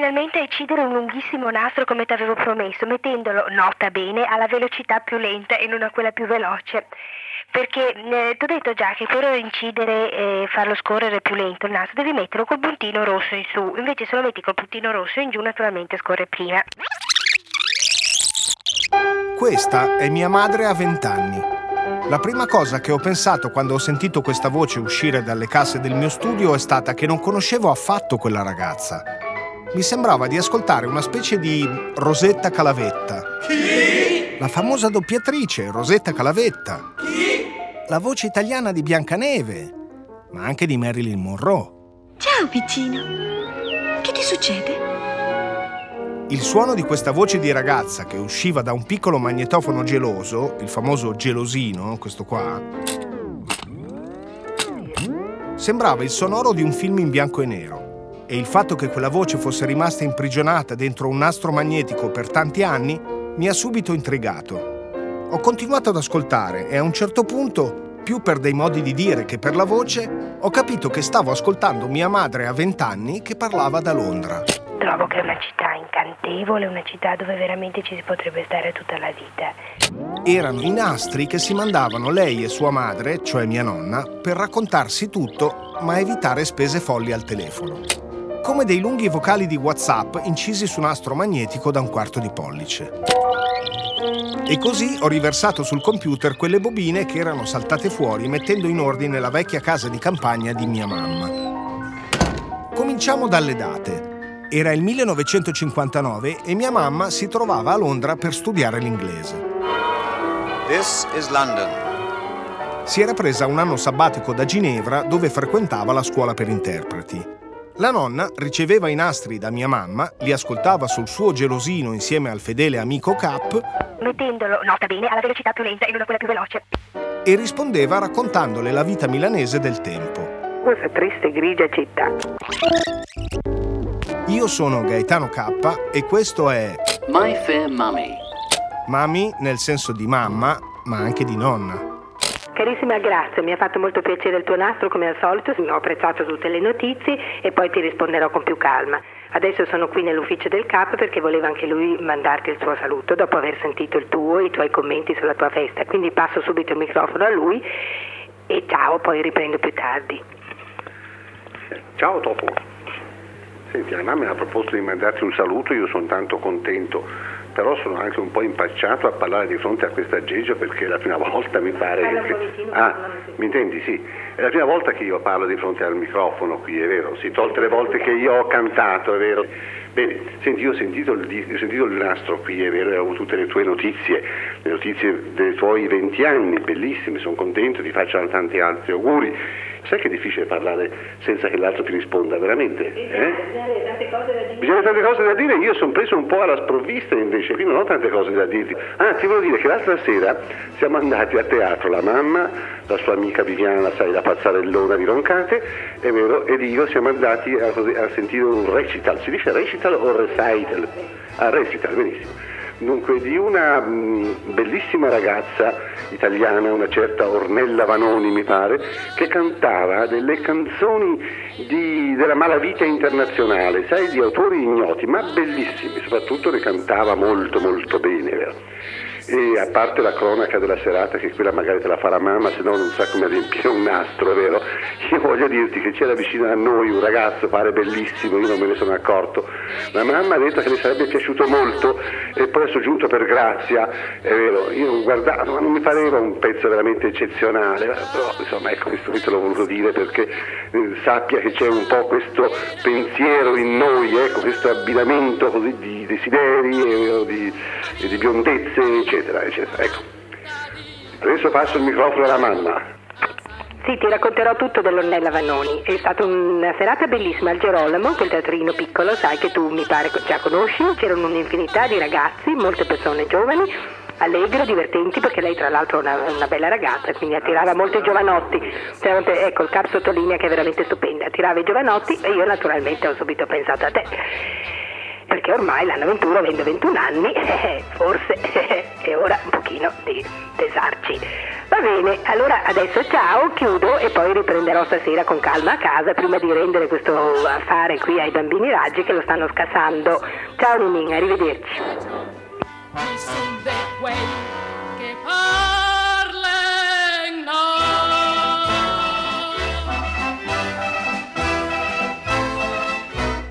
finalmente a incidere un lunghissimo nastro come ti avevo promesso, mettendolo, nota bene, alla velocità più lenta e non a quella più veloce. Perché eh, ti ho detto già che per incidere e farlo scorrere più lento il nastro devi metterlo col puntino rosso in su, invece se lo metti col puntino rosso in giù naturalmente scorre prima. Questa è mia madre a vent'anni. La prima cosa che ho pensato quando ho sentito questa voce uscire dalle casse del mio studio è stata che non conoscevo affatto quella ragazza. Mi sembrava di ascoltare una specie di Rosetta Calavetta. Chi? La famosa doppiatrice Rosetta Calavetta. Chi? La voce italiana di Biancaneve, ma anche di Marilyn Monroe. Ciao piccino. Che ti succede? Il suono di questa voce di ragazza che usciva da un piccolo magnetofono geloso, il famoso gelosino, questo qua, sembrava il sonoro di un film in bianco e nero. E il fatto che quella voce fosse rimasta imprigionata dentro un nastro magnetico per tanti anni mi ha subito intrigato. Ho continuato ad ascoltare e a un certo punto, più per dei modi di dire che per la voce, ho capito che stavo ascoltando mia madre a vent'anni che parlava da Londra. Trovo che è una città incantevole, una città dove veramente ci si potrebbe stare tutta la vita. Erano i nastri che si mandavano lei e sua madre, cioè mia nonna, per raccontarsi tutto, ma evitare spese folli al telefono. Come dei lunghi vocali di WhatsApp incisi su nastro magnetico da un quarto di pollice. E così ho riversato sul computer quelle bobine che erano saltate fuori mettendo in ordine la vecchia casa di campagna di mia mamma. Cominciamo dalle date. Era il 1959 e mia mamma si trovava a Londra per studiare l'inglese. This is London. Si era presa un anno sabbatico da Ginevra dove frequentava la scuola per interpreti. La nonna riceveva i nastri da mia mamma, li ascoltava sul suo gelosino insieme al fedele amico Cap, mettendolo, nota bene, alla velocità più lenta e non a quella più veloce. E rispondeva raccontandole la vita milanese del tempo. Questa triste grigia città. Io sono Gaetano K e questo è My Fair Mummy. Mami nel senso di mamma, ma anche di nonna. Carissima, grazie, mi ha fatto molto piacere il tuo nastro come al solito, ho apprezzato tutte le notizie e poi ti risponderò con più calma. Adesso sono qui nell'ufficio del capo perché voleva anche lui mandarti il suo saluto dopo aver sentito il tuo e i tuoi commenti sulla tua festa, quindi passo subito il microfono a lui e ciao, poi riprendo più tardi. Ciao Topo. Senti, la mamma mi ha proposto di mandarti un saluto, io sono tanto contento, però sono anche un po' impacciato a parlare di fronte a questa aggeggio perché è la prima volta mi pare che... Ah, mi intendi? Sì, è la prima volta che io parlo di fronte al microfono qui, è vero, sì, tolte le volte che io ho cantato, è vero. Bene, senti, io ho sentito, il, ho sentito il nastro qui, è vero, ho avuto tutte le tue notizie, le notizie dei tuoi 20 anni, bellissime, sono contento, ti faccio tanti altri auguri Sai che è difficile parlare senza che l'altro ti risponda, veramente? Eh? Bisogna tante cose da dire, io sono preso un po' alla sprovvista invece, qui non ho tante cose da dirti. Ah, ti volevo dire che l'altra sera siamo andati a teatro, la mamma, la sua amica Viviana, sai, la pazzarellona di Roncate, è vero, ed io siamo andati a, a sentire un recital, si dice recital o recital? Ah, recital, benissimo Dunque, di una mm, bellissima ragazza italiana, una certa Ornella Vanoni mi pare, che cantava delle canzoni di, della malavita internazionale, sai, di autori ignoti, ma bellissimi, soprattutto le cantava molto molto bene. Vero? E a parte la cronaca della serata, che quella magari te la fa la mamma, se no non sa come riempire un nastro, è vero? Io voglio dirti che c'era vicino a noi un ragazzo, pare bellissimo, io non me ne sono accorto. La mamma ha detto che le sarebbe piaciuto molto e poi è soggiunto per grazia, è vero, io guardavo, ma non mi pareva un pezzo veramente eccezionale, però insomma ecco, questo te l'ho voluto dire perché eh, sappia che c'è un po' questo pensiero in noi, ecco, questo abbinamento così di desideri e di, di biondezze, eccetera eccetera, eccetera. Ecco. Adesso passo il microfono alla mamma. Sì, ti racconterò tutto dell'Ornella Vannoni. È stata una serata bellissima al Gerolamo, quel teatrino piccolo, sai che tu mi pare già conosci. C'erano un'infinità di ragazzi, molte persone giovani, allegre, divertenti, perché lei tra l'altro è una, una, bella ragazza, quindi attirava molti giovanotti. Cioè, ecco, il cap sottolinea che è veramente stupenda, attirava i giovanotti e io naturalmente ho subito pensato a te perché ormai l'anno 21, avendo 21 anni, eh, forse eh, è ora un pochino di pesarci. Va bene, allora adesso ciao, chiudo e poi riprenderò stasera con calma a casa prima di rendere questo affare qui ai bambini raggi che lo stanno scassando. Ciao Ninin, arrivederci.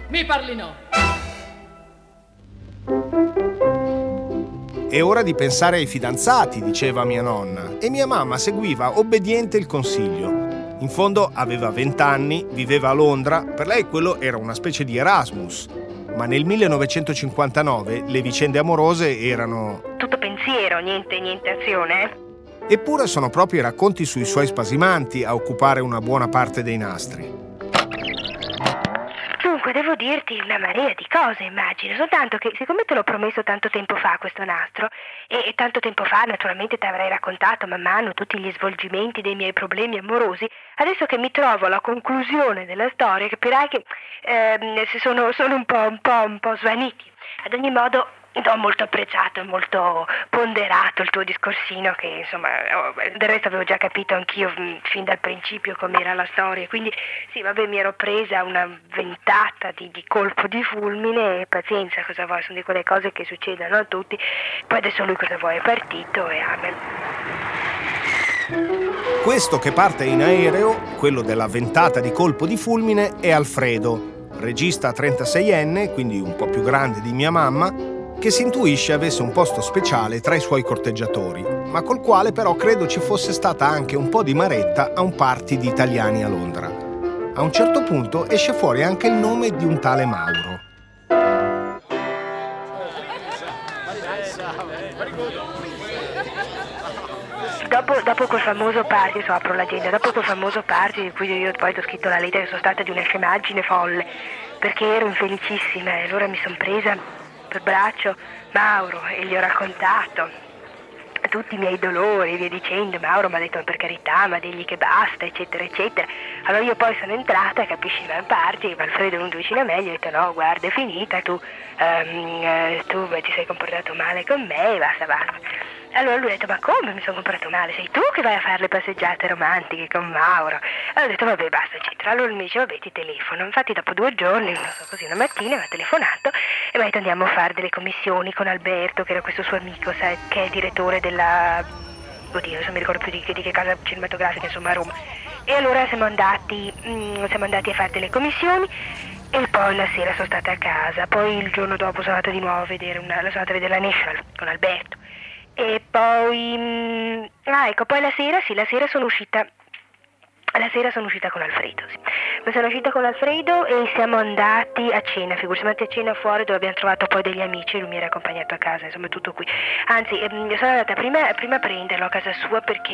Mi parli no. È ora di pensare ai fidanzati, diceva mia nonna, e mia mamma seguiva obbediente il consiglio. In fondo aveva 20 anni, viveva a Londra, per lei quello era una specie di Erasmus. Ma nel 1959 le vicende amorose erano... Tutto pensiero, niente, niente azione. Eppure sono proprio i racconti sui suoi spasimanti a occupare una buona parte dei nastri. Dunque, devo dirti una marea di cose, immagino, soltanto che siccome te l'ho promesso tanto tempo fa questo nastro, e, e tanto tempo fa naturalmente ti avrei raccontato man mano tutti gli svolgimenti dei miei problemi amorosi, adesso che mi trovo alla conclusione della storia capirai che eh, sono, sono un, po', un, po', un po' svaniti. Ad ogni modo, ho molto apprezzato e molto ponderato il tuo discorsino che insomma del resto avevo già capito anch'io mm, fin dal principio com'era la storia. Quindi sì vabbè mi ero presa una ventata di, di colpo di fulmine e pazienza cosa vuoi? Sono di quelle cose che succedono a tutti. Poi adesso lui cosa vuoi? È partito e amen. Questo che parte in aereo, quello della ventata di colpo di fulmine, è Alfredo, regista 36enne, quindi un po' più grande di mia mamma, che si intuisce avesse un posto speciale tra i suoi corteggiatori, ma col quale però credo ci fosse stata anche un po' di maretta a un party di italiani a Londra. A un certo punto esce fuori anche il nome di un tale Mauro. Dopo, dopo, quel famoso party, so, apro l'agenda, dopo quel famoso party di cui io poi ho scritto la lettera sono stata di una scemaggine folle, perché ero infelicissima e allora mi sono presa per braccio Mauro e gli ho raccontato tutti i miei dolori, via dicendo, Mauro mi ha detto per carità, ma digli che basta, eccetera, eccetera. Allora io poi sono entrata, capisci, in parti, Alfredo è venuto vicino a me gli ho detto no, guarda, è finita, tu, um, tu ti sei comportato male con me, basta, basta. Allora lui ha detto, ma come mi sono comportato male? Sei tu che vai a fare le passeggiate romantiche con Mauro? Allora ho detto, vabbè, basta, eccetera. Allora lui mi dice, vabbè, ti telefono. Infatti dopo due giorni, non so così, una mattina mi ha telefonato e mi ha detto, andiamo a fare delle commissioni con Alberto, che era questo suo amico, sai, che è direttore della... Oddio, non mi ricordo più di di che casa cinematografica, insomma, a Roma. E allora siamo andati, mm, siamo andati a fare delle commissioni e poi la sera sono stata a casa. Poi il giorno dopo sono andata di nuovo a vedere, una, sono andata a vedere la National con Alberto. E poi... Mm, ah, ecco, poi la sera, sì, la sera sono uscita la sera sono uscita con Alfredo, sì. Ma sono uscita con Alfredo e siamo andati a cena, figurati, siamo andati a cena fuori dove abbiamo trovato poi degli amici lui mi era accompagnato a casa, insomma tutto qui. Anzi, ehm, sono andata prima, prima, a prenderlo a casa sua perché...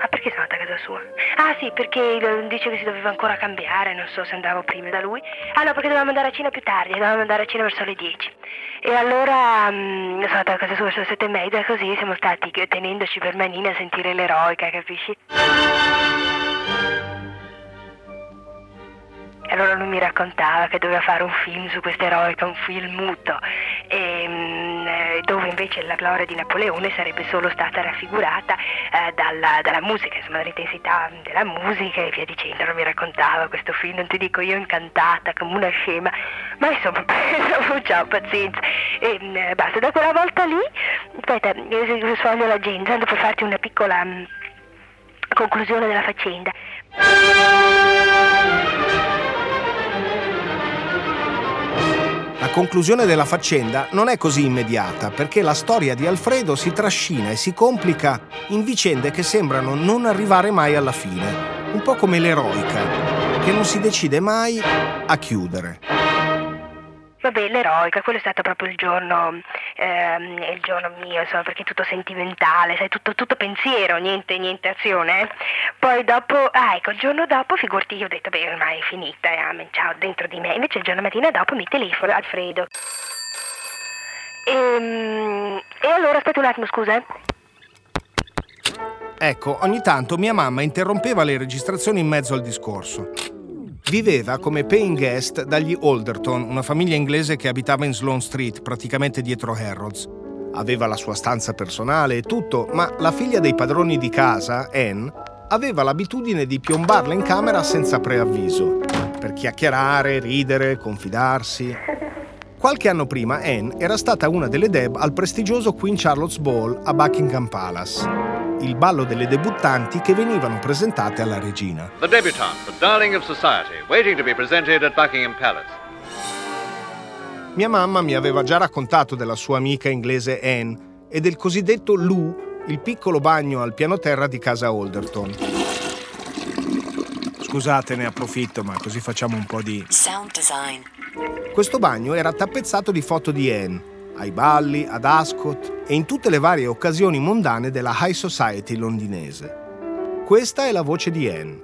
Ma perché sono andata a casa sua? Ah sì, perché dice che si doveva ancora cambiare, non so se andavo prima da lui. Ah no, perché dovevamo andare a cena più tardi, dovevamo andare a cena verso le 10. E allora mh, sono andata a casa sua verso le sette e mezza, così siamo stati tenendoci per manina a sentire l'eroica, capisci? Allora lui mi raccontava che doveva fare un film su questa eroica, un film muto, e, mm, eh, dove invece la gloria di Napoleone sarebbe solo stata raffigurata eh, dalla, dalla, musica, insomma dall'intensità della musica e via dicendo. Allora mi raccontava questo film, non ti dico io incantata come una scema, ma insomma, ciao, pazienza. E, mm, basta, da quella volta lì, aspetta, sfoglio l'agenda per farti una piccola mh, conclusione della faccenda. Conclusione della faccenda non è così immediata perché la storia di Alfredo si trascina e si complica in vicende che sembrano non arrivare mai alla fine, un po' come l'eroica, che non si decide mai a chiudere. Vabbè, l'eroica, quello è stato proprio il giorno, ehm, il giorno mio, insomma, perché tutto sentimentale, sai, tutto, tutto pensiero, niente, niente azione. Poi dopo, ah ecco, il giorno dopo, figurati, io ho detto, beh, ormai è finita, eh, amen, ciao, dentro di me. Invece il giorno mattina dopo mi telefono Alfredo. E, ehm, e allora, aspetta un attimo, scusa. Eh. Ecco, ogni tanto mia mamma interrompeva le registrazioni in mezzo al discorso. Viveva come paying guest dagli Alderton, una famiglia inglese che abitava in Sloane Street, praticamente dietro Harrods. aveva la sua stanza personale e tutto, ma la figlia dei padroni di casa, Anne, aveva l'abitudine di piombarla in camera senza preavviso, per chiacchierare, ridere, confidarsi. Qualche anno prima Anne era stata una delle deb al prestigioso Queen Charlotte's Ball a Buckingham Palace, il ballo delle debuttanti che venivano presentate alla regina. The debutante, the darling of society, waiting to be presented at Buckingham Palace. Mia mamma mi aveva già raccontato della sua amica inglese Anne e del cosiddetto Lou, il piccolo bagno al piano terra di casa Alderton. Scusate, ne approfitto, ma così facciamo un po' di... Sound design. Questo bagno era tappezzato di foto di Anne, ai balli, ad Ascot e in tutte le varie occasioni mondane della high society londinese. Questa è la voce di Anne.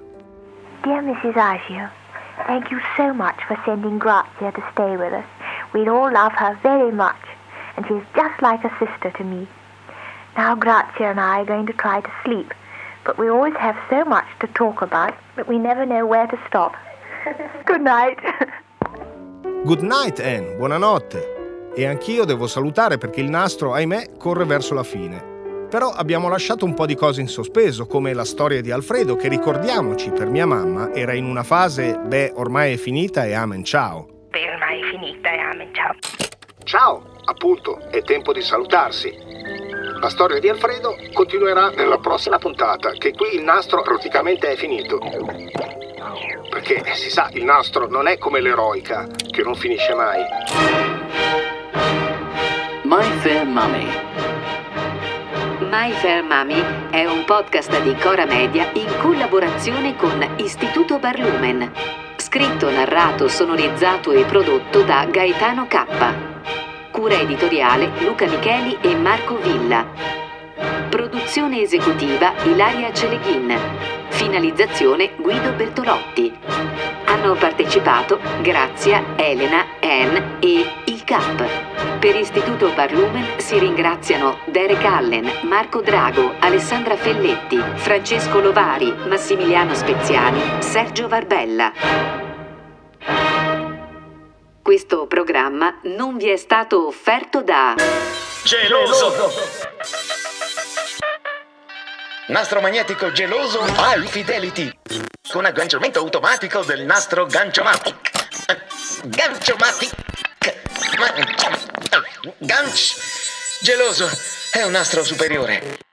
Dear Mrs. Agio, thank you so much for sending Grazia to stay with us. We all love her very much, and she's just like a sister to me. Now Grazia and I are going to try to sleep, but we always have so much to talk about that we never know where to stop. Good night. Good night, Anne, buonanotte. E anch'io devo salutare perché il nastro, ahimè, corre verso la fine. Però abbiamo lasciato un po' di cose in sospeso, come la storia di Alfredo, che ricordiamoci, per mia mamma, era in una fase, beh, ormai è finita e amen ciao. Beh, ormai è finita e amen, ciao. Ciao, appunto, è tempo di salutarsi. La storia di Alfredo continuerà nella prossima puntata, che qui il nastro praticamente è finito. Perché si sa, il nastro non è come l'eroica, che non finisce mai. My Fair Mummy. My Fair Mummy è un podcast di Cora Media in collaborazione con Istituto Barlumen. Scritto, narrato, sonorizzato e prodotto da Gaetano K. Cura editoriale Luca Micheli e Marco Villa. Produzione esecutiva Ilaria Celeghin. Finalizzazione Guido Bertolotti. Hanno partecipato Grazia, Elena, Anne e il CAP. Per Istituto Barlumen si ringraziano Derek Allen, Marco Drago, Alessandra Felletti, Francesco Lovari, Massimiliano Speziani, Sergio Varbella. Questo programma non vi è stato offerto da Geloso! Nastro magnetico geloso High Fidelity con agganciamento automatico del nastro Ganciomatic. Ganciomatic. Ganch geloso è un nastro superiore.